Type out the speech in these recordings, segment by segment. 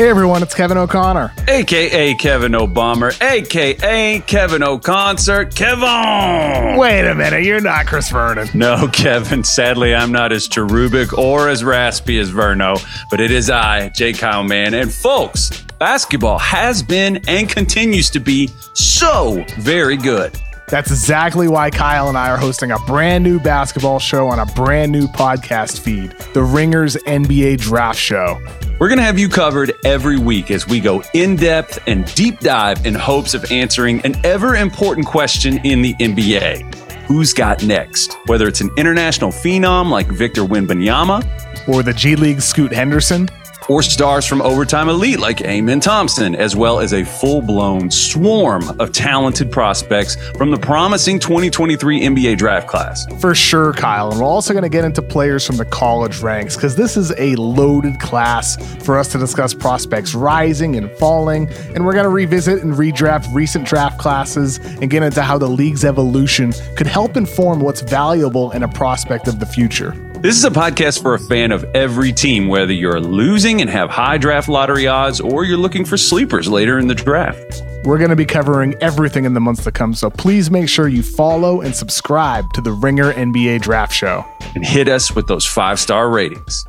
Hey everyone, it's Kevin O'Connor. AKA Kevin O'Bomber, AKA Kevin O'Concert, Kevin! Wait a minute, you're not Chris Vernon. No, Kevin, sadly I'm not as cherubic or as raspy as Verno, but it is I, J. Kyle Mann. And folks, basketball has been and continues to be so very good. That's exactly why Kyle and I are hosting a brand new basketball show on a brand new podcast feed, the Ringers NBA Draft Show. We're going to have you covered every week as we go in depth and deep dive in hopes of answering an ever important question in the NBA Who's got next? Whether it's an international phenom like Victor Wembanyama, or the G League Scoot Henderson, or stars from Overtime Elite like Amen Thompson, as well as a full blown swarm of talented prospects from the promising 2023 NBA draft class. For sure, Kyle. And we're also going to get into players from the college ranks because this is a loaded class for us to discuss prospects rising and falling. And we're going to revisit and redraft recent draft classes and get into how the league's evolution could help inform what's valuable in a prospect of the future. This is a podcast for a fan of every team, whether you're losing and have high draft lottery odds or you're looking for sleepers later in the draft. We're going to be covering everything in the months to come, so please make sure you follow and subscribe to the Ringer NBA Draft Show. And hit us with those five star ratings.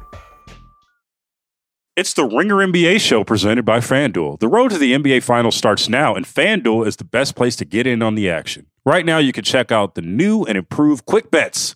It's the Ringer NBA show presented by FanDuel. The road to the NBA Finals starts now, and FanDuel is the best place to get in on the action. Right now, you can check out the new and improved Quick Bets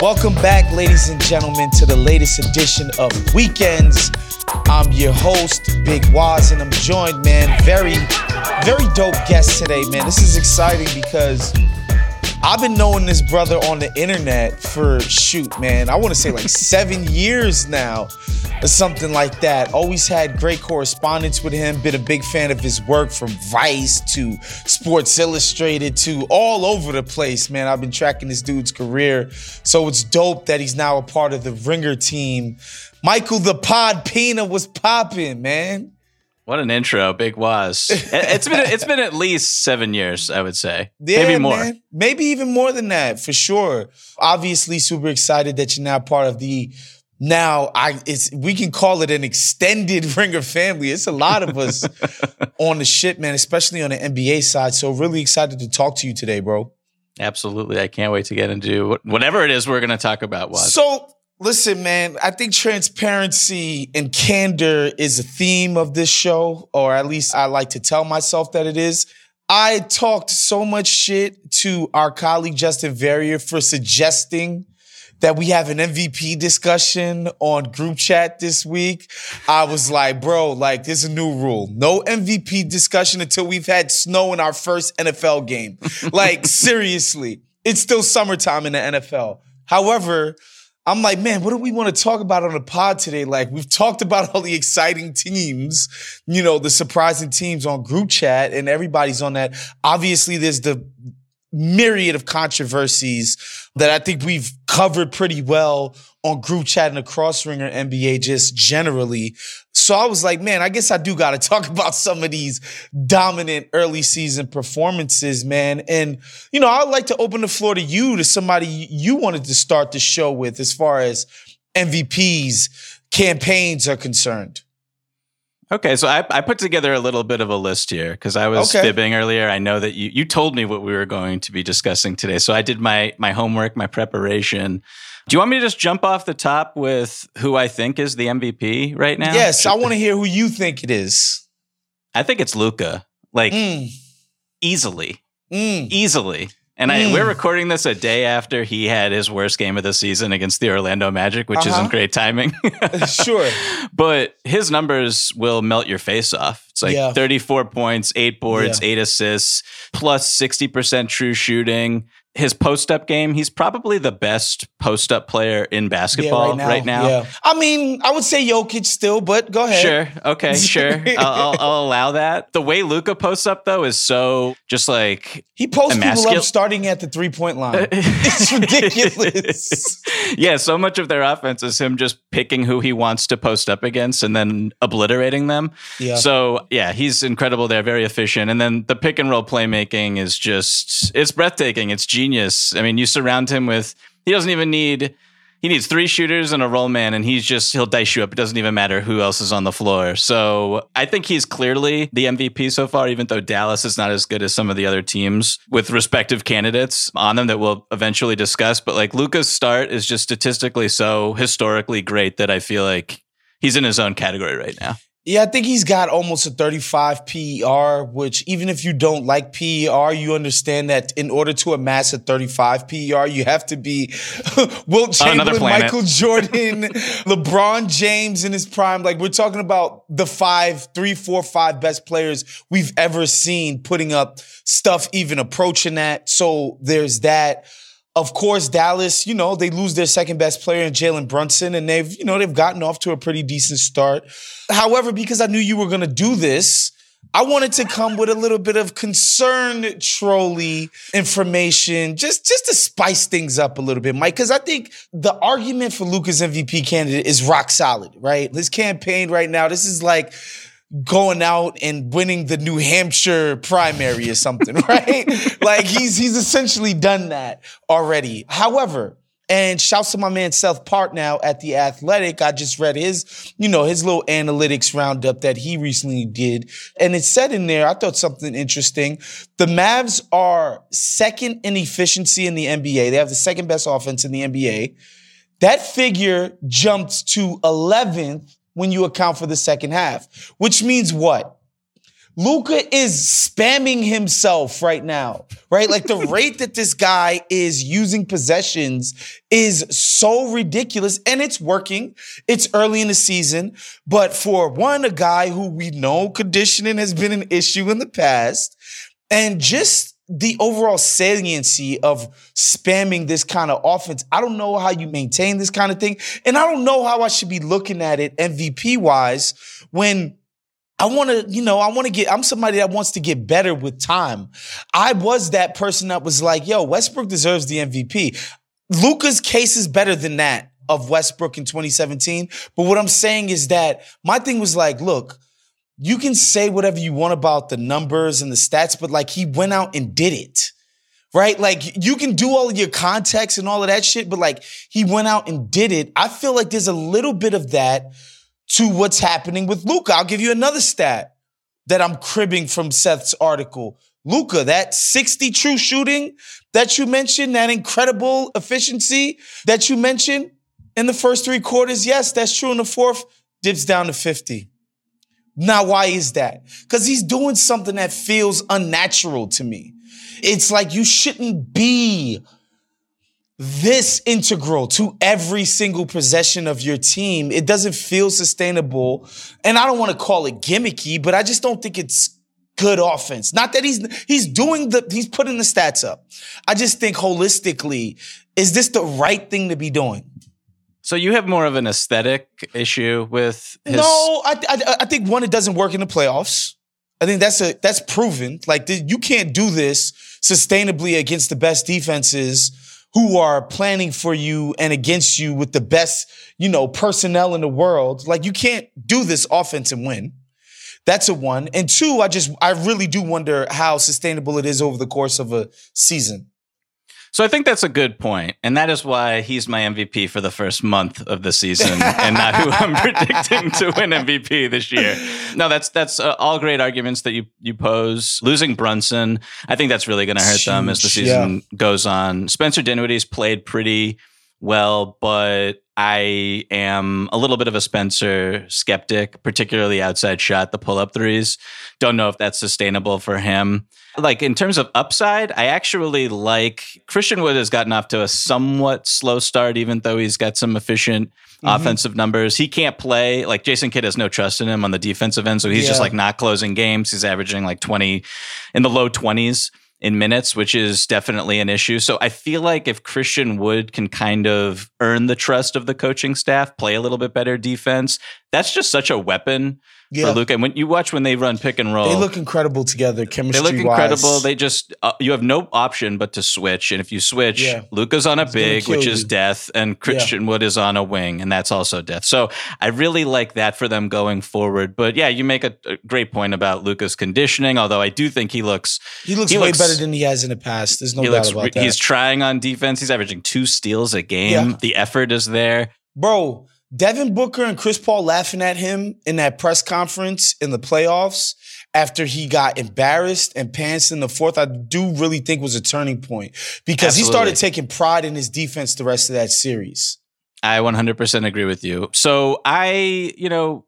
Welcome back, ladies and gentlemen, to the latest edition of Weekends. I'm your host, Big Wos, and I'm joined, man, very, very dope guest today, man. This is exciting because I've been knowing this brother on the internet for shoot, man. I want to say like seven years now or something like that. Always had great correspondence with him. Been a big fan of his work from Vice to Sports Illustrated to all over the place, man. I've been tracking this dude's career. So it's dope that he's now a part of the Ringer team. Michael the Pod Pina was popping, man. What an intro, Big Wos. it's been it's been at least seven years, I would say. Yeah, Maybe more. Man. Maybe even more than that, for sure. Obviously, super excited that you're now part of the now I it's we can call it an extended ringer family. It's a lot of us on the shit, man, especially on the NBA side. So really excited to talk to you today, bro. Absolutely. I can't wait to get into whatever it is we're going to talk about. Wos. So listen, man, I think transparency and candor is a theme of this show, or at least I like to tell myself that it is. I talked so much shit to our colleague Justin Verrier for suggesting that we have an MVP discussion on group chat this week. I was like, bro, like there's a new rule. No MVP discussion until we've had snow in our first NFL game. like seriously, it's still summertime in the NFL. However, I'm like, man, what do we want to talk about on the pod today? Like, we've talked about all the exciting teams, you know, the surprising teams on group chat, and everybody's on that. Obviously, there's the myriad of controversies that I think we've covered pretty well on group chat and the crossringer NBA just generally. So I was like, man, I guess I do got to talk about some of these dominant early season performances, man. And, you know, I'd like to open the floor to you, to somebody you wanted to start the show with as far as MVPs, campaigns are concerned. Okay, so I, I put together a little bit of a list here because I was Okay. fibbing earlier. I know that you, you told me what we were going to be discussing today. So I did my my homework, my preparation. Do you want me to just jump off the top with who I think is the MVP right now? Yes, I want to hear who you think it is. I think it's Luka. Like Mm, easily. mm. Easily. And I, Mm. we're recording this a day after he had his worst game of the season against the Orlando Magic, which Uh-huh. isn't great timing. Sure. But his numbers will melt your face off. It's like Yeah. 34 points, eight boards, eight assists, plus 60% true shooting. His post up game, he's probably the best post up player in basketball right now. right Yeah. I mean, I would say Jokic still, but go ahead. Sure. Okay. Sure. I'll, I'll, I'll allow that. The way Luka posts up, though, is so just like He posts people up starting at the three point line. it's ridiculous. yeah, so much of their offense is him just picking who he wants to post up against and then obliterating them. Yeah. So yeah, he's incredible there, very efficient. And then the pick and roll playmaking is just it's breathtaking. It's genius. I mean, you surround him with he doesn't even need he needs three shooters and a roll man, and he's just he'll dice you up. It doesn't even matter who else is on the floor. So I think he's clearly the MVP so far, even though Dallas is not as good as some of the other teams with respective candidates on them that we'll eventually discuss. But like Luka's start is just statistically so historically great that I feel like he's in his own category right now. Yeah, I think he's got almost a 35 PER, which even if you don't like PER, you understand that in order to amass a 35 PER, you have to be Wilt Chamberlain. Michael Jordan, LeBron James in his prime. Like we're talking about the five, three, four, five best players we've ever seen putting up stuff even approaching that. So there's that. Of course, Dallas, you know, they lose their second best player in Jalen Brunson, and they've, you know, they've gotten off to a pretty decent start. However, because I knew you were going to do this, I wanted to come with a little bit of concern trolley information, just just to spice things up a little bit, Mike. Because I think the argument for Luka's MVP candidate is rock solid, right? This campaign right now, this is like going out and winning the New Hampshire primary or something, right? like he's he's essentially done that already. However, and shouts to my man Seth Partnow at the Athletic. I just read his, you know, his little analytics roundup that he recently did. And it said in there, I thought something interesting. The Mavs are second in efficiency in the NBA. They have the second best offense in the NBA. That figure jumped to 11th when you account for the second half, which means what? Luka is spamming himself right now, right? Like the rate that this guy is using possessions is so ridiculous and it's working. It's early in the season, but for one, a guy who we know conditioning has been an issue in the past and just the overall saliency of spamming this kind of offense. I don't know how you maintain this kind of thing. And I don't know how I should be looking at it MVP wise when I want to, you know, I want to get, I'm somebody that wants to get better with time. I was that person that was like, yo, Westbrook deserves the MVP. Luka's case is better than that of Westbrook in 2017. But what I'm saying is that my thing was like, look, you can say whatever you want about the numbers and the stats, but like he went out and did it. Right? Like you can do all of your context and all of that shit, but like he went out and did it. I feel like there's a little bit of that to what's happening with Luka. I'll give you another stat that I'm cribbing from Seth's article. Luka, that 60 true shooting that you mentioned, that incredible efficiency that you mentioned in the first three quarters, yes, that's true in the fourth, dips down to 50. Now, why is that? Because he's doing something that feels unnatural to me. It's like you shouldn't be this integral to every single possession of your team. It doesn't feel sustainable. And I don't want to call it gimmicky, but I just don't think it's good offense. Not that he's he's doing the he's putting the stats up. I just think holistically, is this the right thing to be doing? So you have more of an aesthetic issue with his No, I, I I think one, it doesn't work in the playoffs. I think that's a that's proven. Like you can't do this sustainably against the best defenses who are planning for you and against you with the best, you know, personnel in the world. Like you can't do this offense and win. That's a one. And two, I just I really do wonder how sustainable it is over the course of a season. So I think that's a good point, and that is why he's my MVP for the first month of the season, and not who I'm predicting to win MVP this year. No, that's that's uh, all great arguments that you you pose. Losing Brunson, I think that's really going to hurt them as the season yeah. goes on. Spencer Dinwiddie's played pretty well, but I am a little bit of a Spencer skeptic, particularly outside shot, the pull up threes. Don't know if that's sustainable for him. Like in terms of upside, I actually like Christian Wood has gotten off to a somewhat slow start, even though he's got some efficient mm-hmm. offensive numbers. He can't play. Like Jason Kidd has no trust in him on the defensive end. So he's yeah. just like not closing games. He's averaging like 20 in the low 20s in minutes, which is definitely an issue. So I feel like if Christian Wood can kind of earn the trust of the coaching staff, play a little bit better defense, that's just such a weapon yeah. for Luka. And when you watch when they run pick and roll, they look incredible together. Chemistry, they look incredible. They just uh, you have no option but to switch, and if you switch, yeah. Luka's on a big, which you. is death, and Christian yeah. Wood is on a wing, and that's also death. So I really like that for them going forward. But yeah, you make a, a great point about Luka's conditioning. Although I do think he looks he looks he way looks, better than he has in the past. There's no doubt looks, about that. He's trying on defense. He's averaging two steals a game. The effort is there, bro. Devin Booker and Chris Paul laughing at him in that press conference in the playoffs after he got embarrassed and pants in the fourth, I do really think was a turning point because Absolutely. he started taking pride in his defense the rest of that series. I 100% agree with you. So I, you know,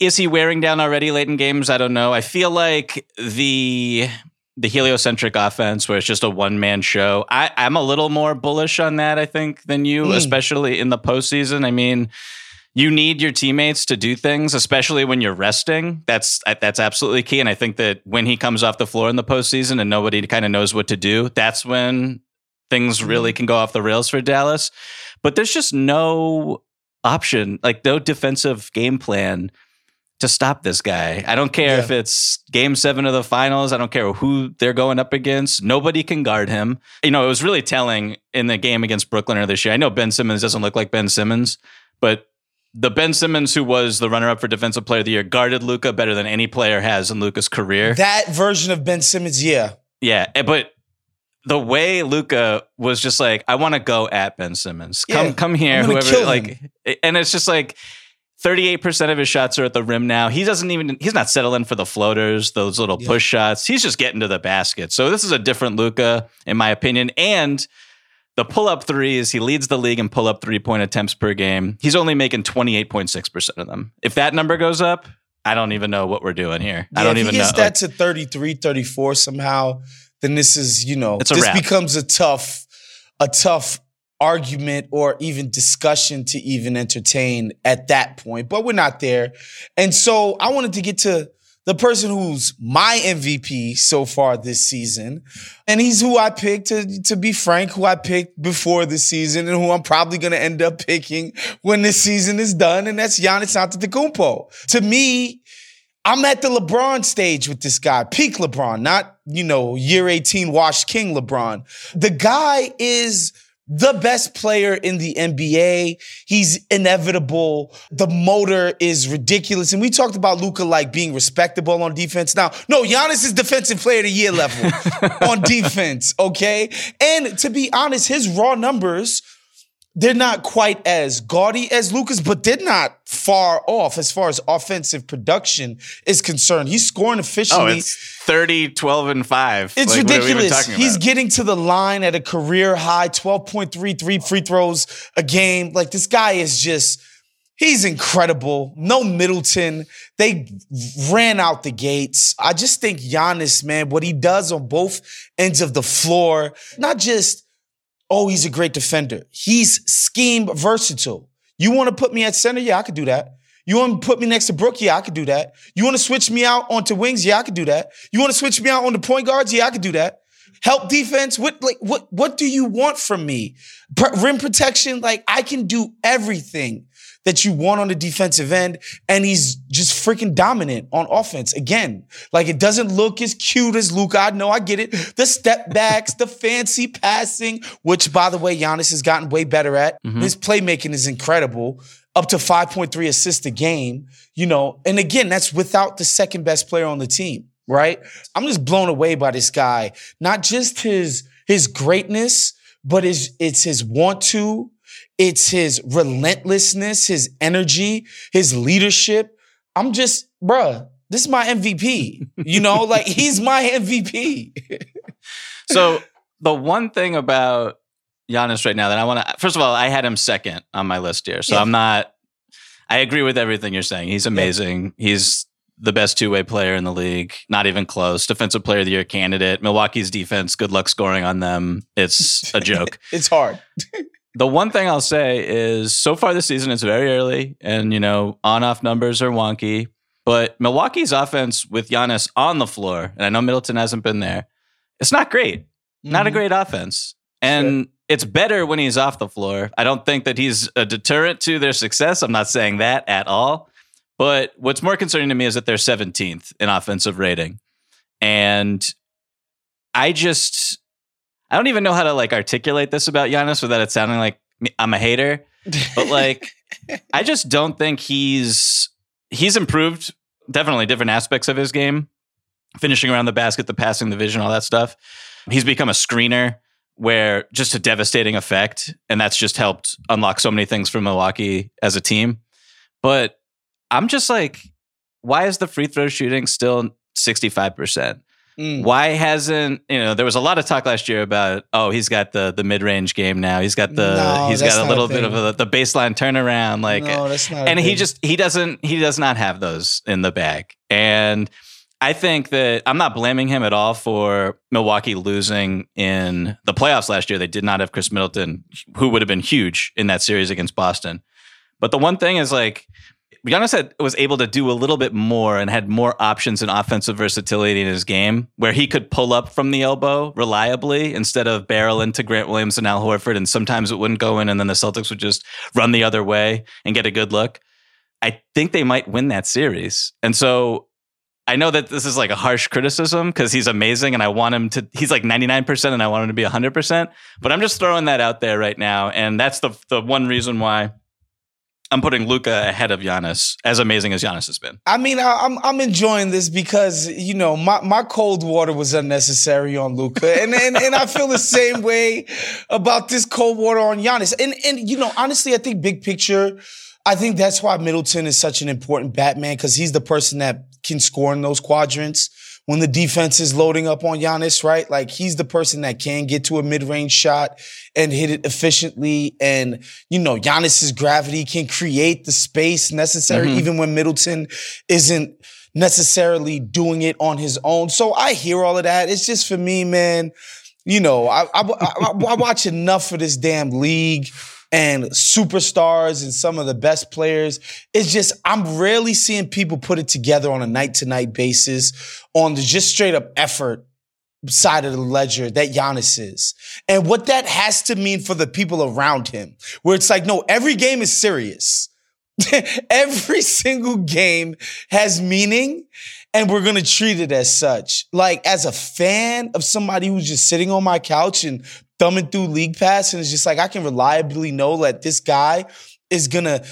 is he wearing down already late in games? I don't know. I feel like the the heliocentric offense where it's just a one man show. I, I'm a little more bullish on that, I think, than you, mm. especially in the postseason. I mean, you need your teammates to do things, especially when you're resting. That's that's absolutely key. And I think that when he comes off the floor in the postseason and nobody kind of knows what to do, that's when things really mm. can go off the rails for Dallas. But there's just no option, like no defensive game plan to stop this guy. I don't care yeah. if it's game seven of the finals. I don't care who they're going up against. Nobody can guard him. You know, it was really telling in the game against Brooklyn earlier this year. I know Ben Simmons doesn't look like Ben Simmons, but the Ben Simmons who was the runner up for defensive player of the year guarded Luka better than any player has in Luka's career. That version of Ben Simmons, yeah. Yeah. Eh, but the way Luka was just like, I want to go at Ben Simmons. Come, yeah, come here, whoever. Like, and it's just like 38% of his shots are at the rim now. He doesn't even, he's not settling for the floaters, those little yeah. push shots. He's just getting to the basket. So this is a different Luka, in my opinion. And the pull up threes, he leads the league in pull up three point attempts per game. He's only making 28.6% of them. If that number goes up, I don't even know what we're doing here. Yeah, I don't even know. If he gets that to 33, 34 somehow, then this is, you know, this wrap. becomes a tough, a tough argument or even discussion to even entertain at that point, but we're not there. And so I wanted to get to the person who's my MVP so far this season. And he's who I picked to, to be frank, who I picked before the season and who I'm probably going to end up picking when this season is done. And that's Giannis Antetokounmpo. To me, I'm at the LeBron stage with this guy, peak LeBron, not, you know, year 18 washed king LeBron. The guy is the best player in the NBA. He's inevitable. The motor is ridiculous. And we talked about Luka like being respectable on defense. Now, no, Giannis is defensive player of the year level on defense, okay? And to be honest, his raw numbers they're not quite as gaudy as Luka's, but they're not far off as far as offensive production is concerned. He's scoring oh, efficiently. Oh, it's 30, 12, and 5. It's like, ridiculous. He's getting to the line at a career high 12.33 free throws a game. Like, this guy is just. He's incredible. No Middleton. They ran out the gates. I just think Giannis, man, what he does on both ends of the floor, not just oh, he's a great defender. He's scheme versatile. You want to put me at center? Yeah, I could do that. You want to put me next to Brook? Yeah, I could do that. You want to switch me out onto wings? Yeah, I could do that. You want to switch me out on the point guards? Yeah, I could do that. help defense. What like what what do you want from me? Rim protection. Like I can do everything that you want on the defensive end, and he's just freaking dominant on offense. Again, like it doesn't look as cute as Luka. I know, I get it. The step backs, the fancy passing, which by the way, Giannis has gotten way better at. Mhm. His playmaking is incredible. Up to 5.3 assists a game, you know, and again, that's without the second best player on the team, right? I'm just blown away by this guy. Not just his his greatness, but his it's his want to, it's his relentlessness, his energy, his leadership. I'm just, bruh, this is my MVP. You know, like he's my MVP. So the one thing about Giannis right now that I want to, first of all, I had him second on my list here. So Yeah. I'm not, I agree with everything you're saying. He's amazing. He's the best two way player in the league, not even close. Defensive player of the year candidate. Milwaukee's defense, good luck scoring on them. It's a joke. it's hard. The one thing I'll say is so far this season, it's very early and, you know, on off numbers are wonky. But Milwaukee's offense with Giannis on the floor, and I know Middleton hasn't been there, it's not great not a Mhm. great offense. And it's better when he's off the floor. I don't think that he's a deterrent to their success. I'm not saying that at all. But what's more concerning to me is that they're 17th in offensive rating. And I just, I don't even know how to like articulate this about Giannis without it sounding like I'm a hater. But like, I just don't think he's he's improved definitely different aspects of his game, finishing around the basket, the passing, the vision, all that stuff. He's become a screener where just a devastating effect, and that's just helped unlock so many things for Milwaukee as a team. But I'm just like, why is the free throw shooting still 65%? Mm. Why hasn't you know? There was a lot of talk last year about oh he's got the the mid range game now. He's got the No, he's got a not a little bit of a, the baseline turnaround like no, that's not. and he thing. just he doesn't he does not have those in the bag and i think that i'm not blaming him at all for milwaukee losing in the playoffs last year they did not have khris middleton who would have been huge in that series against boston but the one thing is like Giannis had, was able to do a little bit more and had more options and offensive versatility in his game where he could pull up from the elbow reliably instead of barrel into Grant Williams and Al Horford. And sometimes it wouldn't go in and then the Celtics would just run the other way and get a good look. I think they might win that series. And so I know that this is like a harsh criticism because he's amazing and I want him to, he's like 99% and I want him to be 100%. But I'm just throwing that out there right now. And that's the, the one reason why I'm putting Luka ahead of Giannis, as amazing as Giannis has been. I mean, I, I'm I'm enjoying this because you know my, my cold water was unnecessary on Luka, and, and and I feel the same way about this cold water on Giannis. And and you know, honestly, I think big picture, I think that's why Middleton is such an important Batman because he's the person that can score in those quadrants when the defense is loading up on Giannis, right? Like he's the person that can get to a mid-range shot and hit it efficiently. And, you know, Giannis's gravity can create the space necessary, Mhm. even when Middleton isn't necessarily doing it on his own. So I hear all of that. It's just for me, man, you know, I, I, I, I watch enough of this damn league and superstars and some of the best players. It's just, I'm rarely seeing people put it together on a night to night basis on the just straight up effort side of the ledger that Giannis is. And what that has to mean for the people around him, where it's like, no, every game is serious. every single game has meaning and we're to treat it as such. Like as a fan of somebody who's just sitting on my couch and thumbing through League Pass and it's just like I can reliably know that this guy is to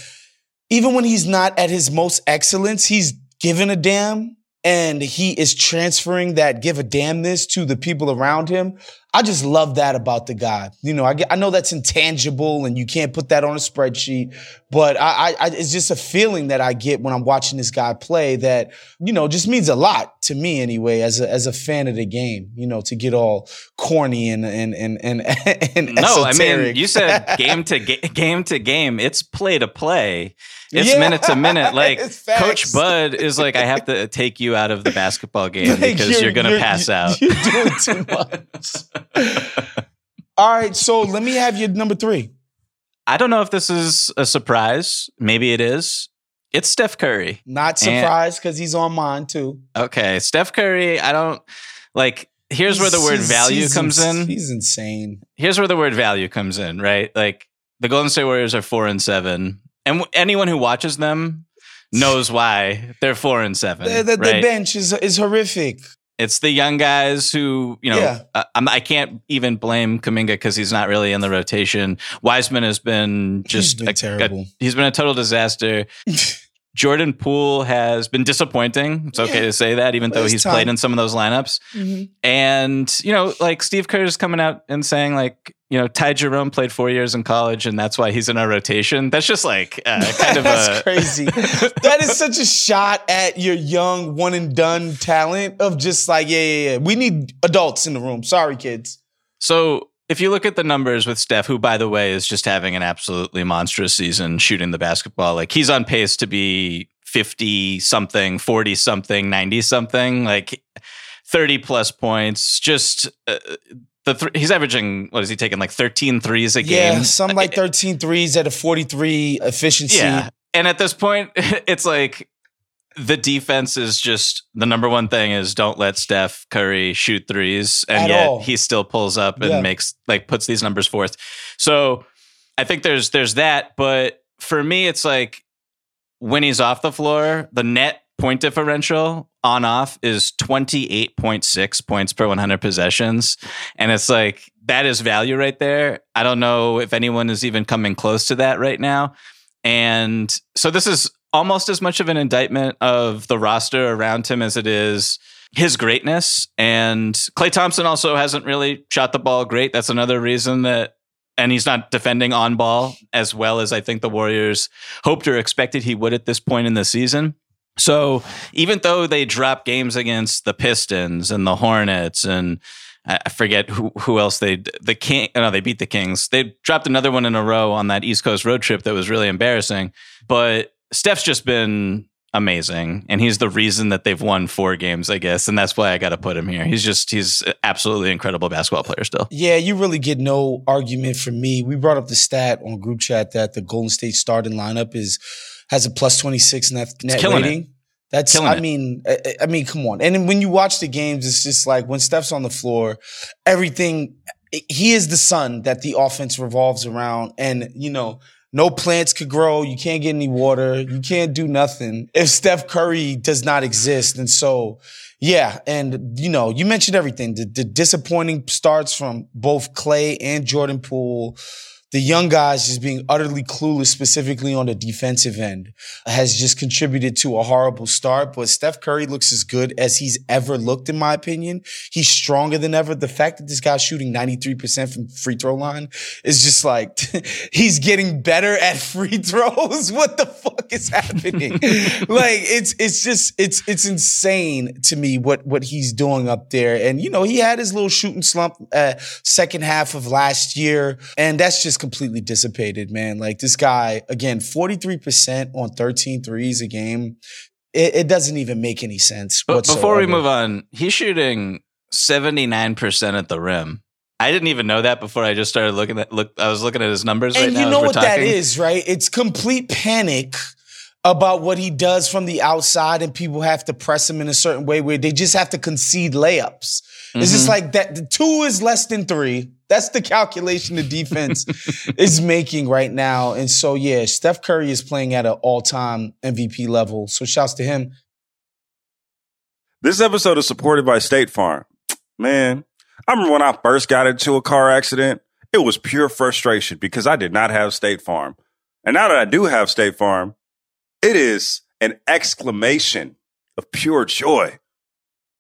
even when he's not at his most excellence, he's giving a damn and he is transferring that give a damnness to the people around him. I just love that about the guy. You know, I, get- I know that's intangible and you can't put that on a spreadsheet, but I, I, it's just a feeling that I get when I'm watching this guy play that, you know, just means a lot to me anyway, as a, as a fan of the game, you know, to get all corny and, and, and, and, and No, I mean, you said game to ga- game to game. It's play to play. It's Yeah. minute to minute. Like Coach Bud is like, I have to take you out of the basketball game Like, because you're, gonna pass out. You're doing too much. All right, so let me have your number three. I don't know if this is a surprise. Maybe it is. It's Steph Curry. Not surprised because he's on mine too. Okay, Steph Curry. I don't like here's where the word value comes ins- in. He's insane. Here's where the word value comes in, right? Like the Golden State Warriors are four and seven, and w- anyone who watches them knows why they're four and seven. The, the, the bench is is horrific. It's the young guys who, you know, Yeah. uh, I can't even blame Kuminga because he's not really in the rotation. Wiseman has been just been a- a- terrible. he's been a total disaster. Jordan Poole has been disappointing. It's okay Yeah. to say that, even though he's time. played in some of those lineups. And, you know, like Steve Kerr is coming out and saying, like, you know, Ty Jerome played four years in college and that's why he's in our rotation. That's just like uh, kind of That's a. crazy. that is such a shot at your young one and done talent of just like, yeah, yeah, yeah. We need adults in the room. Sorry, kids. So if you look at the numbers with Steph, who by the way is just having an absolutely monstrous season shooting the basketball, like he's on pace to be 50 something, 40 something, 90 something, like 30 plus points. Just uh, the th- he's averaging what is he taking like 13 threes a Yeah, game? some like 13 threes at a 43 efficiency. Yeah. And at this point, it's like the defense is just the number one thing is don't let Steph Curry shoot threes. And At yet all. he still pulls up and Yeah. makes like puts these numbers forth. So I think there's there's that. But for me, it's like when he's off the floor, the net point differential on off is 28.6 points per 100 possessions. And it's like, that is value right there. I don't know if anyone is even coming close to that right now. And so this is almost as much of an indictment of the roster around him as it is his greatness. And Klay Thompson also hasn't really shot the ball great. That's another reason that, and he's not defending on ball as well as I think the Warriors hoped or expected he would at this point in the season. So even though they dropped games against the Pistons and the Hornets and I I forget who, who else they the King no they beat the Kings. They dropped another one in a row on that East Coast road trip that was really embarrassing. But Steph's just been amazing and he's the reason that they've won four games, I guess, and that's why I got to put him here. He's just he's absolutely incredible basketball player still. Yeah, you really get no argument from me. We brought up the stat on group chat that the Golden State starting lineup is has a plus 26 net, net killing it. rating. That's Killing I mean I, I mean come on. And when you watch the games it's just like when Steph's on the floor everything he is the sun that the offense revolves around and you know no plants could grow. You can't get any water. You can't do nothing if Steph Curry does not exist. And so, yeah. And, you know, you mentioned everything. The, the disappointing starts from both Klay and Jordan Poole. The young guys just being utterly clueless, specifically on the defensive end, has just contributed to a horrible start. But Steph Curry looks as good as he's ever looked, in my opinion. He's stronger than ever. The fact that this guy's shooting 93% from free throw line is just like, he's getting better at free throws. What the fuck is happening? like, it's, it's just, it's, it's insane to me what, what he's doing up there. And, you know, he had his little shooting slump, uh, second half of last year. And that's just completely dissipated, man. Like this guy, again, 43% on 13 threes a game. It, it doesn't even make any sense. But before we move on, he's shooting 79% at the rim. I didn't even know that before I just started looking at look I was looking at his numbers right and now. you know what that talking. is, right? It's complete panic about what he does from the outside, and people have to press him in a certain way where they just have to concede layups. It's just Mhm. like that. The two is less than three. That's the calculation the defense is making right now. And so, yeah, Steph Curry is playing at an all-time MVP level. So, shouts to him. This episode is supported by State Farm. Man, I remember when I first got into a car accident, it was pure frustration because I did not have State Farm. And now that I do have State Farm, it is an exclamation of pure joy.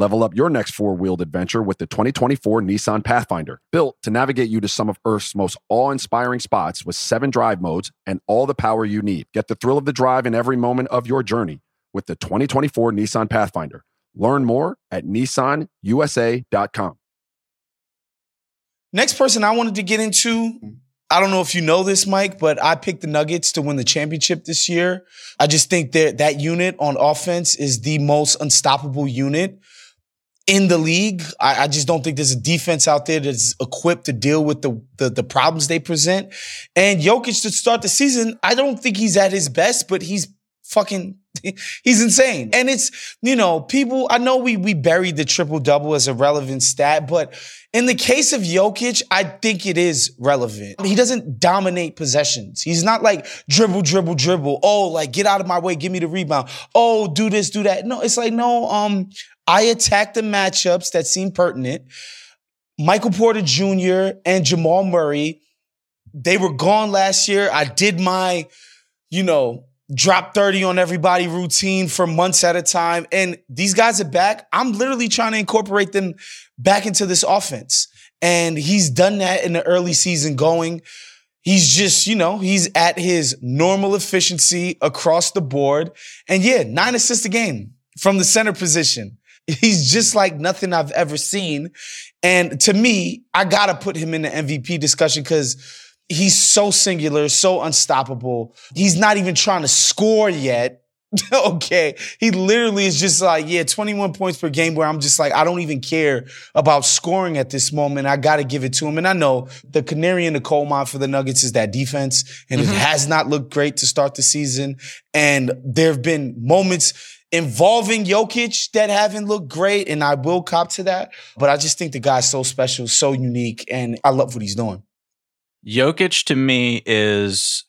Level up your next four wheeled adventure with the 2024 Nissan Pathfinder, built to navigate you to some of Earth's most awe inspiring spots with seven drive modes and all the power you need. Get the thrill of the drive in every moment of your journey with the 2024 Nissan Pathfinder. Learn more at nissanusa.com. Next person I wanted to get into, I don't know if you know this, Mike, but I picked the Nuggets to win the championship this year. I just think that that unit on offense is the most unstoppable unit in the league. I, I, just don't think there's a defense out there that's equipped to deal with the, the, the problems they present. And Jokic to start the season, I don't think he's at his best, but he's fucking he's insane. And it's, you know, people, I know we we buried the triple double as a relevant stat, but in the case of Jokic, I think it is relevant. He doesn't dominate possessions. He's not like dribble, dribble, dribble. Oh, like get out of my way, give me the rebound. Oh, do this, do that. No, it's like, no, um, I attacked the matchups that seemed pertinent. Michael Porter Jr. and Jamal Murray, they were gone last year. I did my, you know, drop 30 on everybody routine for months at a time. And these guys are back. I'm literally trying to incorporate them back into this offense. And he's done that in the early season going. He's just, you know, he's at his normal efficiency across the board. And yeah, nine assists a game from the center position. He's just like nothing I've ever seen. And to me, I gotta put him in the MVP discussion because he's so singular, so unstoppable. He's not even trying to score yet. okay. He literally is just like, yeah, 21 points per game where I'm just like, I don't even care about scoring at this moment. I got to give it to him. And I know the canary in the coal mine for the Nuggets is that defense and mm-hmm. it has not looked great to start the season. And there have been moments involving Jokic that haven't looked great, and I will cop to that. But I just think the guy's so special, so unique, and I love what he's doing. Jokic to me is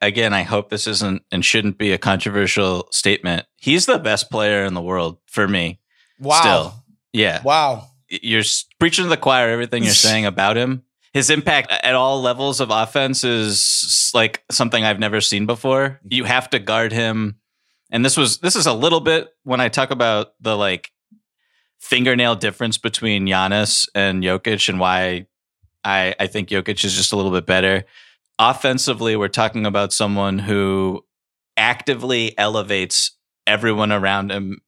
again, I hope this isn't and shouldn't be a controversial statement. He's the best player in the world for me. Wow. Still. Yeah. Wow. You're preaching to the choir everything you're saying about him. His impact at all levels of offense is like something I've never seen before. You have to guard him and this was this is a little bit when I talk about the like fingernail difference between Giannis and Jokic and why I I think Jokic is just a little bit better. Offensively, we're talking about someone who actively elevates everyone around him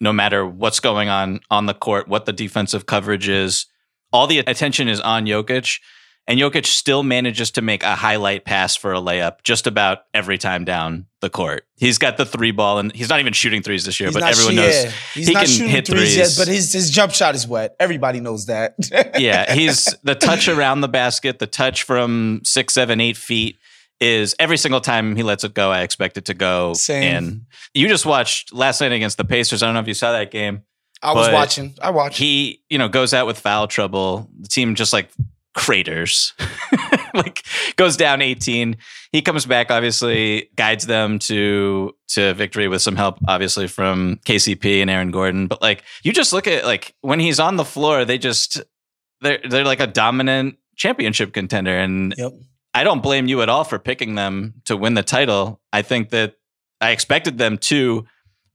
no matter what's going on on the court, what the defensive coverage is. All the attention is on Jokic and Jokic still manages to make a highlight pass for a layup just about every time down the court. He's got the three ball, and he's not even shooting threes this year, he's but everyone knows yeah. he's he not can hit threes. Yet, but his his jump shot is wet. Everybody knows that. yeah, he's the touch around the basket, the touch from six, seven, eight feet is every single time he lets it go, I expect it to go Same. in. You just watched last night against the Pacers. I don't know if you saw that game. I was watching. I watched. He, you know, goes out with foul trouble. The team just like craters. like goes down 18. He comes back, obviously, guides them to to victory with some help, obviously, from KCP and Aaron Gordon. But like you just look at like when he's on the floor, they just they're they're like a dominant championship contender. And yep. I don't blame you at all for picking them to win the title. I think that I expected them to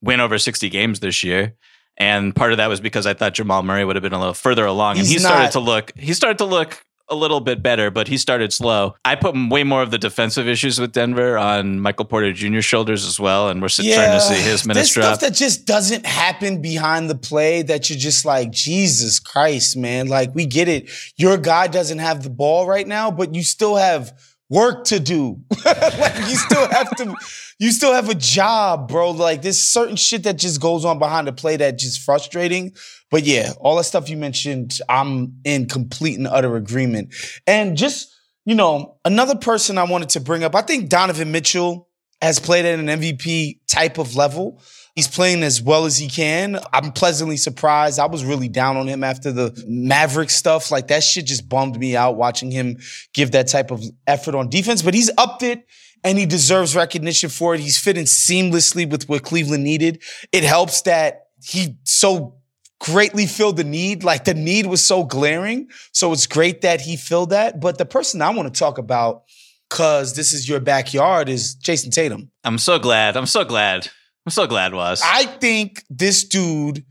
win over 60 games this year. And part of that was because I thought Jamal Murray would have been a little further along, He's and he started not. to look. He started to look a little bit better, but he started slow. I put way more of the defensive issues with Denver on Michael Porter Jr.'s shoulders as well, and we're yeah, trying to see his drop. stuff that just doesn't happen behind the play that you're just like, Jesus Christ, man. Like, we get it. Your guy doesn't have the ball right now, but you still have work to do. like you still have to, you still have a job, bro. Like there's certain shit that just goes on behind the play that just frustrating. But yeah, all the stuff you mentioned, I'm in complete and utter agreement. And just, you know, another person I wanted to bring up, I think Donovan Mitchell has played at an MVP type of level. He's playing as well as he can. I'm pleasantly surprised. I was really down on him after the Maverick stuff. Like that shit just bummed me out watching him give that type of effort on defense, but he's upped it and he deserves recognition for it. He's fitting seamlessly with what Cleveland needed. It helps that he so greatly filled the need. Like the need was so glaring. So it's great that he filled that. But the person I want to talk about, because this is your backyard, is Jayson Tatum. I'm so glad. I'm so glad. I'm so glad, was. I think this dude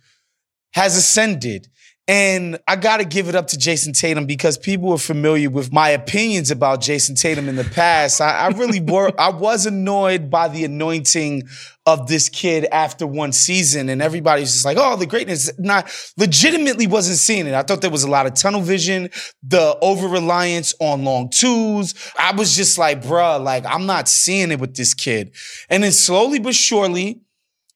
has ascended. And I got to give it up to Jayson Tatum because people were familiar with my opinions about Jayson Tatum in the past. I, I really were, I was annoyed by the anointing of this kid after one season. And everybody's just like, oh, the greatness. Not legitimately wasn't seeing it. I thought there was a lot of tunnel vision, the over reliance on long twos. I was just like, bruh, like, I'm not seeing it with this kid. And then slowly but surely,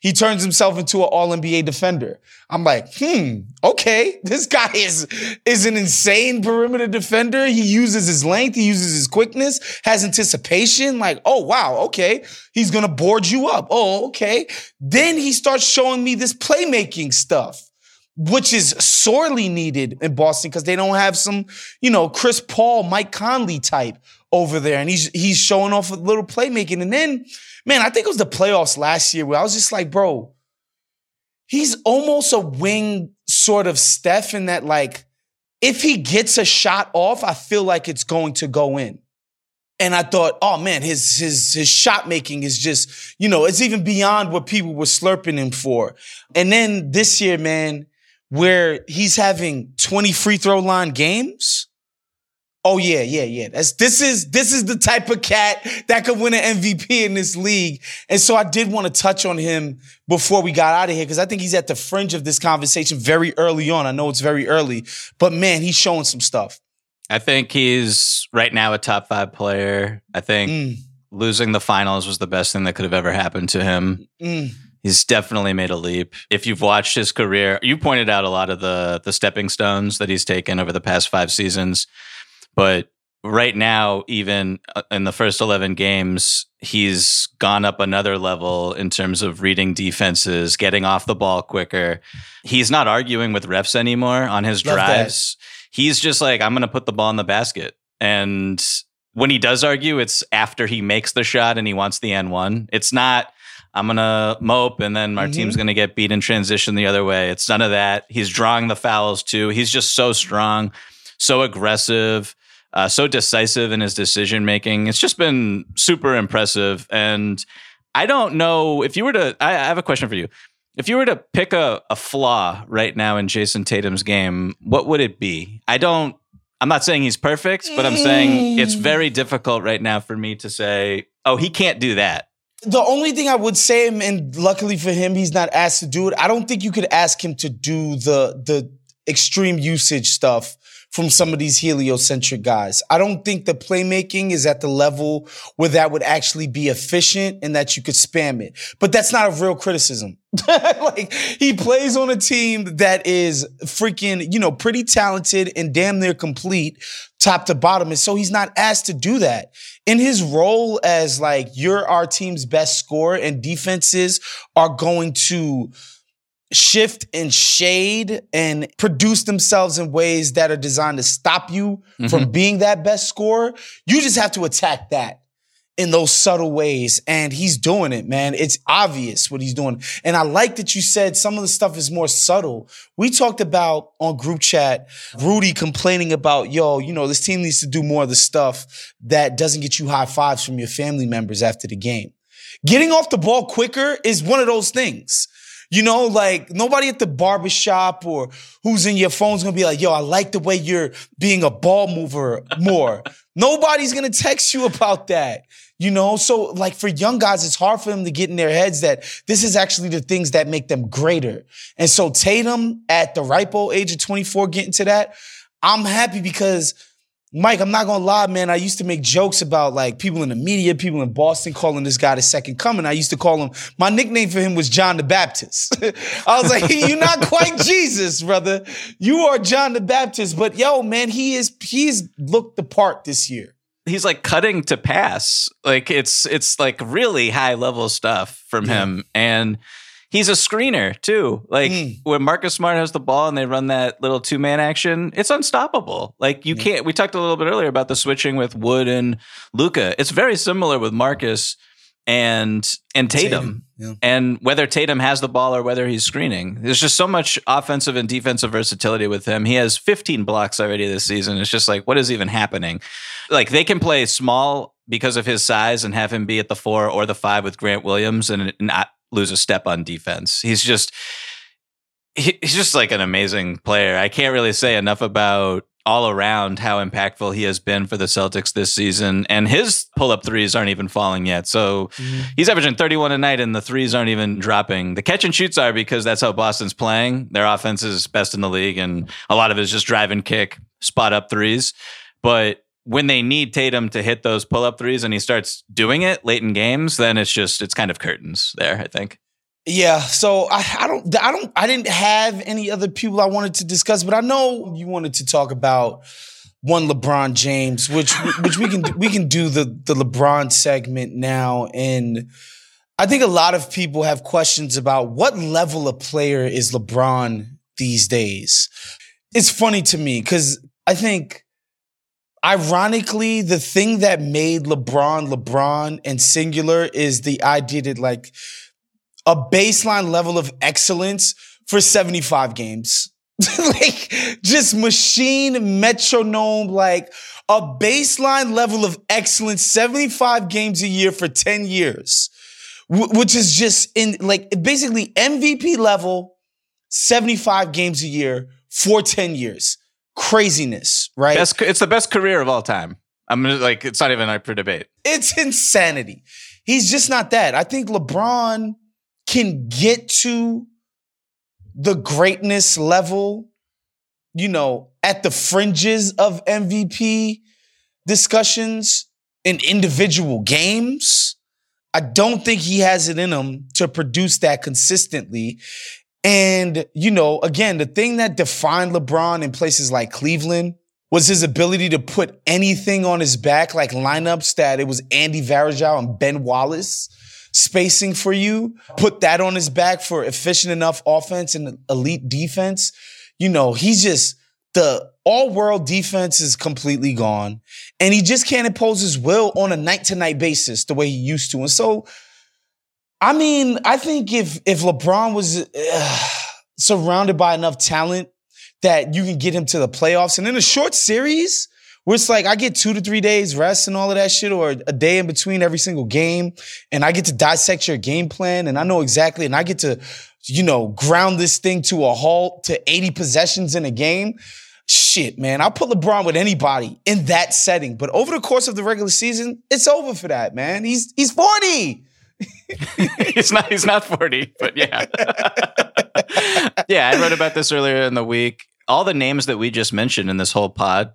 he turns himself into an all NBA defender. I'm like, hmm, okay. This guy is, is an insane perimeter defender. He uses his length, he uses his quickness, has anticipation. Like, oh, wow, okay. He's gonna board you up. Oh, okay. Then he starts showing me this playmaking stuff which is sorely needed in Boston because they don't have some, you know, Chris Paul, Mike Conley type over there. And he's he's showing off a little playmaking. And then man, I think it was the playoffs last year where I was just like, bro, he's almost a wing sort of Steph in that, like, if he gets a shot off, I feel like it's going to go in. And I thought, oh man, his his his shot making is just, you know, it's even beyond what people were slurping him for. And then this year, man, where he's having 20 free throw line games. Oh yeah, yeah, yeah. That's this is this is the type of cat that could win an MVP in this league. And so I did want to touch on him before we got out of here because I think he's at the fringe of this conversation very early on. I know it's very early, but man, he's showing some stuff. I think he's right now a top five player. I think mm. losing the finals was the best thing that could have ever happened to him. Mm. He's definitely made a leap. If you've watched his career, you pointed out a lot of the the stepping stones that he's taken over the past five seasons. But right now, even uh, in the first 11 games, he's gone up another level in terms of reading defenses, getting off the ball quicker. He's not arguing with refs anymore on his Love drives. That. He's just like, I'm going to put the ball in the basket. And when he does argue, it's after he makes the shot and he wants the and-one. It's not, I'm going to mope and then our mm-hmm. team's going to get beat in transition the other way. It's none of that. He's drawing the fouls too. He's just so strong, so aggressive uh, so decisive in his decision making. It's just been super impressive. And I don't know if you were to, I, I have a question for you. If you were to pick a, a flaw right now in Jayson Tatum's game, what would it be? I don't, I'm not saying he's perfect, but I'm saying it's very difficult right now for me to say, oh, he can't do that. The only thing I would say, and luckily for him, he's not asked to do it. I don't think you could ask him to do the the extreme usage stuff from some of these heliocentric guys. I don't think the playmaking is at the level where that would actually be efficient and that you could spam it. But that's not a real criticism. like he plays on a team that is freaking, you know, pretty talented and damn near complete top to bottom. And so he's not asked to do that. In his role as like, you're our team's best scorer and defenses are going to shift and shade and produce themselves in ways that are designed to stop you mm-hmm. from being that best scorer. You just have to attack that in those subtle ways. And he's doing it, man. It's obvious what he's doing. And I like that you said some of the stuff is more subtle. We talked about on group chat, Rudy complaining about, yo, you know, this team needs to do more of the stuff that doesn't get you high fives from your family members after the game. Getting off the ball quicker is one of those things. You know, like nobody at the barbershop or who's in your phone's gonna be like, yo, I like the way you're being a ball mover more. Nobody's gonna text you about that. You know, so like for young guys, it's hard for them to get in their heads that this is actually the things that make them greater. And so Tatum at the ripe old age of 24 getting to that, I'm happy because Mike, I'm not gonna lie, man. I used to make jokes about like people in the media, people in Boston calling this guy the second coming. I used to call him, my nickname for him was John the Baptist. I was like, you're not quite Jesus, brother. You are John the Baptist. But yo, man, he is, he's looked the part this year. He's like cutting to pass. Like it's, it's like really high level stuff from yeah. him. And, he's a screener too. Like mm. when Marcus Smart has the ball and they run that little two man action, it's unstoppable. Like you can't. We talked a little bit earlier about the switching with Wood and Luka. It's very similar with Marcus. and and Tatum. Tatum, yeah. And whether Tatum has the ball or whether he's screening, there's just so much offensive and defensive versatility with him. He has 15 blocks already this season. It's just like, what is even happening? Like they can play small because of his size and have him be at the four or the five with Grant Williams and not lose a step on defense. He's just he- he's just like an amazing player. I can't really say enough about all around how impactful he has been for the Celtics this season. And his pull up threes aren't even falling yet. So mm-hmm. he's averaging 31 a night and the threes aren't even dropping. The catch and shoots are because that's how Boston's playing. Their offense is best in the league and a lot of it is just drive and kick, spot up threes. But when they need Tatum to hit those pull up threes and he starts doing it late in games, then it's just, it's kind of curtains there, I think. Yeah, so I, I don't, I don't, I didn't have any other people I wanted to discuss, but I know you wanted to talk about one LeBron James, which which we can we can do the the LeBron segment now, and I think a lot of people have questions about what level of player is LeBron these days. It's funny to me because I think. Ironically, the thing that made LeBron LeBron and singular is the idea that like a baseline level of excellence for 75 games. like just machine metronome, like a baseline level of excellence, 75 games a year for 10 years, wh- which is just in like basically MVP level, 75 games a year for 10 years. Craziness, right? Best, it's the best career of all time. I'm like, it's not even up for debate. It's insanity. He's just not that. I think LeBron can get to the greatness level, you know, at the fringes of MVP discussions in individual games. I don't think he has it in him to produce that consistently. And, you know, again, the thing that defined LeBron in places like Cleveland was his ability to put anything on his back, like lineups that it was Andy Varejao and Ben Wallace spacing for you, put that on his back for efficient enough offense and elite defense. You know, he's just the all world defense is completely gone and he just can't impose his will on a night to night basis the way he used to. And so, I mean, I think if, if LeBron was uh, surrounded by enough talent that you can get him to the playoffs and in a short series, where it's like I get two to three days rest and all of that shit, or a day in between every single game, and I get to dissect your game plan, and I know exactly, and I get to, you know, ground this thing to a halt to 80 possessions in a game. Shit, man, I'll put LeBron with anybody in that setting. But over the course of the regular season, it's over for that, man. He's he's 40. he's not he's not 40 but yeah yeah i wrote about this earlier in the week all the names that we just mentioned in this whole pod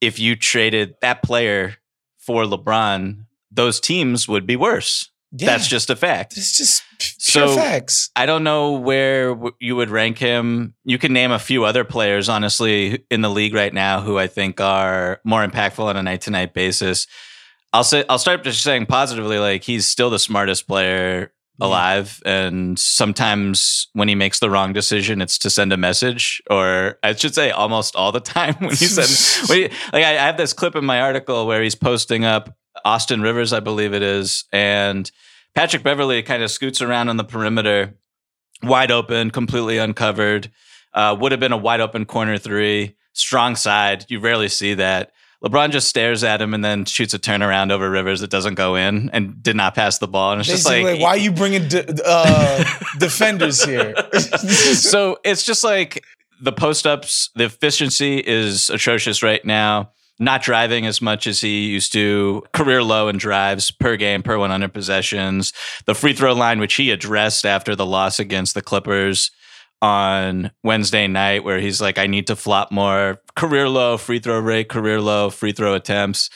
if you traded that player for lebron those teams would be worse Yeah. that's just a fact It's just pure So- facts. I don't know where w- you would rank him. You can name a few other players, honestly, in the league right now who I think are more impactful on a night to night basis. I'll say I'll start just saying positively, like he's still the smartest player alive, and sometimes when he makes the wrong decision, it's to send a message, or I should say, almost all the time when he said, when he, like I, I have this clip in my article where he's posting up Austin Rivers, I believe it is, and Patrick Beverley kind of scoots around on the perimeter, wide open, completely uncovered. Uh, would have been a wide open corner three, strong side. You rarely see that. LeBron just stares at him and then shoots a turnaround over Rivers that doesn't go in and did not pass the ball. And it's just like, why are you bringing de- uh, defenders here? so it's just like the post ups, the efficiency is atrocious right now. Not driving as much as he used to, career low in drives per game, per 100 possessions. The free throw line, which he addressed after the loss against the Clippers on Wednesday night, where he's like, I need to flop more. Career low free throw rate, career low free throw attempts.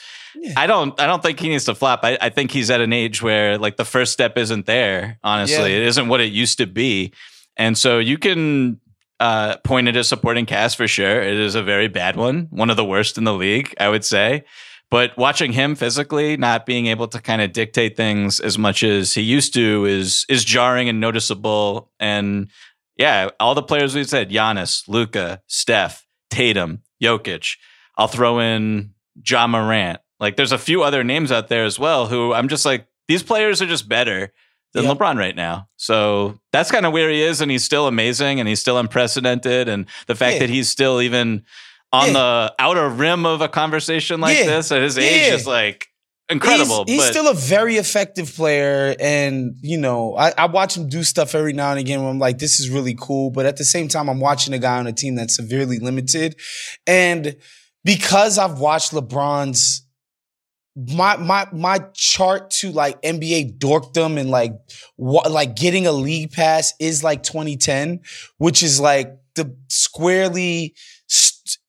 I don't I don't think he needs to flop. I, I think he's at an age where like the first step isn't there, honestly. Yeah. It isn't what it used to be. And so you can uh, point at his supporting cast for sure. It is a very bad one, one of the worst in the league, I would say. But watching him physically, not being able to kind of dictate things as much as he used to, is is jarring and noticeable. And yeah, all the players we said: Giannis, Luka, Steph, Tatum, Jokic. I'll throw in Ja Morant. Like, there's a few other names out there as well who I'm just like, these players are just better than Yep. LeBron right now. So that's kind of where he is, and he's still amazing, and he's still unprecedented, and the fact Yeah. that he's still even on Yeah. the outer rim of a conversation like Yeah. this at his age is like incredible. He's, he's still a very effective player, and you know, I, I watch him do stuff every now and again. Where I'm like, this is really cool, but at the same time, I'm watching a guy on a team that's severely limited, and because I've watched LeBron's. My my my chart to like NBA dorkdom and like what like getting a league pass is like 2010, which is like the squarely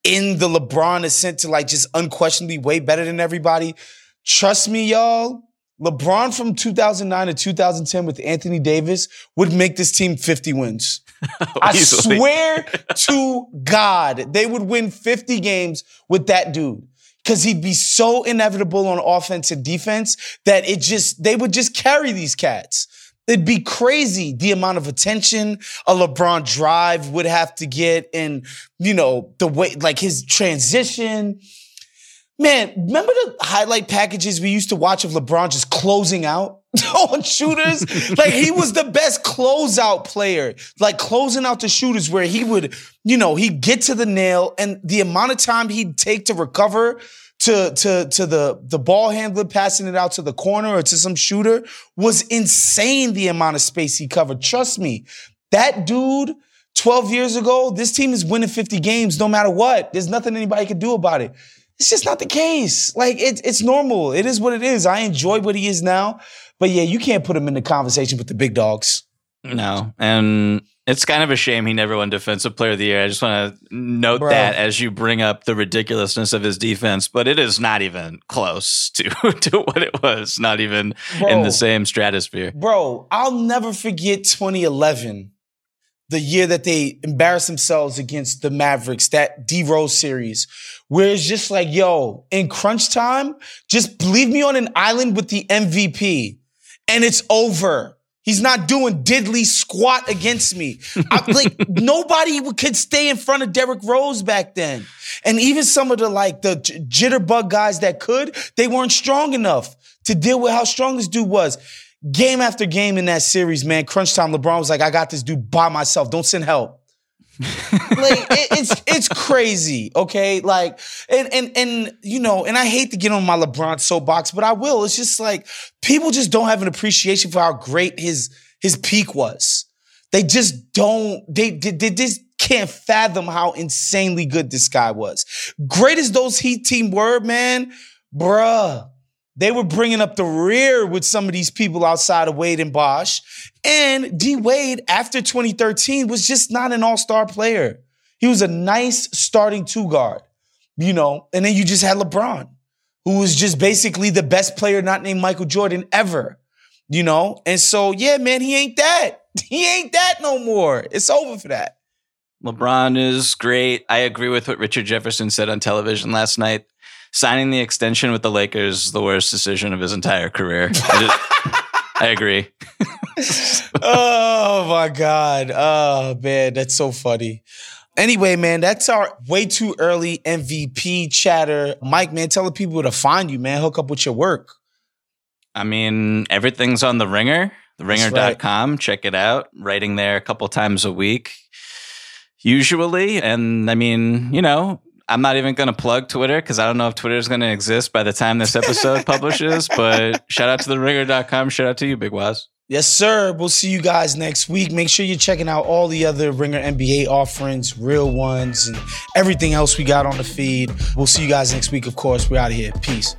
in the LeBron ascent to like just unquestionably way better than everybody. Trust me, y'all. LeBron from 2009 to 2010 with Anthony Davis would make this team 50 wins. I swear to God, they would win 50 games with that dude. Cause he'd be so inevitable on offense and defense that it just, they would just carry these cats. It'd be crazy the amount of attention a LeBron drive would have to get and, you know, the way, like his transition. Man, remember the highlight packages we used to watch of LeBron just closing out on shooters? like he was the best closeout player, like closing out the shooters where he would, you know, he'd get to the nail and the amount of time he'd take to recover to to to the the ball handler passing it out to the corner or to some shooter was insane the amount of space he covered. Trust me, that dude 12 years ago, this team is winning 50 games no matter what. There's nothing anybody can do about it. It's just not the case. Like it's it's normal. It is what it is. I enjoy what he is now, but yeah, you can't put him in the conversation with the big dogs. No, and it's kind of a shame he never won Defensive Player of the Year. I just want to note Bro. that as you bring up the ridiculousness of his defense, but it is not even close to to what it was. Not even in the same stratosphere. Bro, I'll never forget 2011, the year that they embarrassed themselves against the Mavericks, that D Rose series, where it's just like, yo, in crunch time, just leave me on an island with the MVP and it's over. He's not doing diddly squat against me. I- like nobody could stay in front of Derrick Rose back then. And even some of the like the j- jitterbug guys that could, they weren't strong enough to deal with how strong this dude was. Game after game in that series, man, crunch time, LeBron was like, I got this dude by myself. Don't send help. like it, it's it's crazy, okay? Like and and and you know, and I hate to get on my LeBron soapbox, but I will. It's just like people just don't have an appreciation for how great his his peak was. They just don't. They they, they just can't fathom how insanely good this guy was. Great as those Heat team were, man, bruh. They were bringing up the rear with some of these people outside of Wade and Bosh. And D Wade, after 2013, was just not an all star player. He was a nice starting two guard, you know, and then you just had LeBron, who was just basically the best player not named Michael Jordan ever, you know? And so, yeah, man, he ain't that. He ain't that no more. It's over for that. LeBron is great. I agree with what Richard Jefferson said on television last night. Signing the extension with the Lakers is the worst decision of his entire career. I, just- I agree. oh my God. Oh man, that's so funny. Anyway, man, that's our way too early MVP chatter. Mike, man, tell the people to find you, man. Hook up with your work. I mean, everything's on the ringer, theringer.com. Check it out. Writing there a couple times a week, usually. And I mean, you know, I'm not even going to plug Twitter because I don't know if Twitter is going to exist by the time this episode publishes. But shout out to theringer.com. Shout out to you, Big Wos. Yes, sir. We'll see you guys next week. Make sure you're checking out all the other Ringer NBA offerings, real ones, and everything else we got on the feed. We'll see you guys next week, of course. We're out of here. Peace.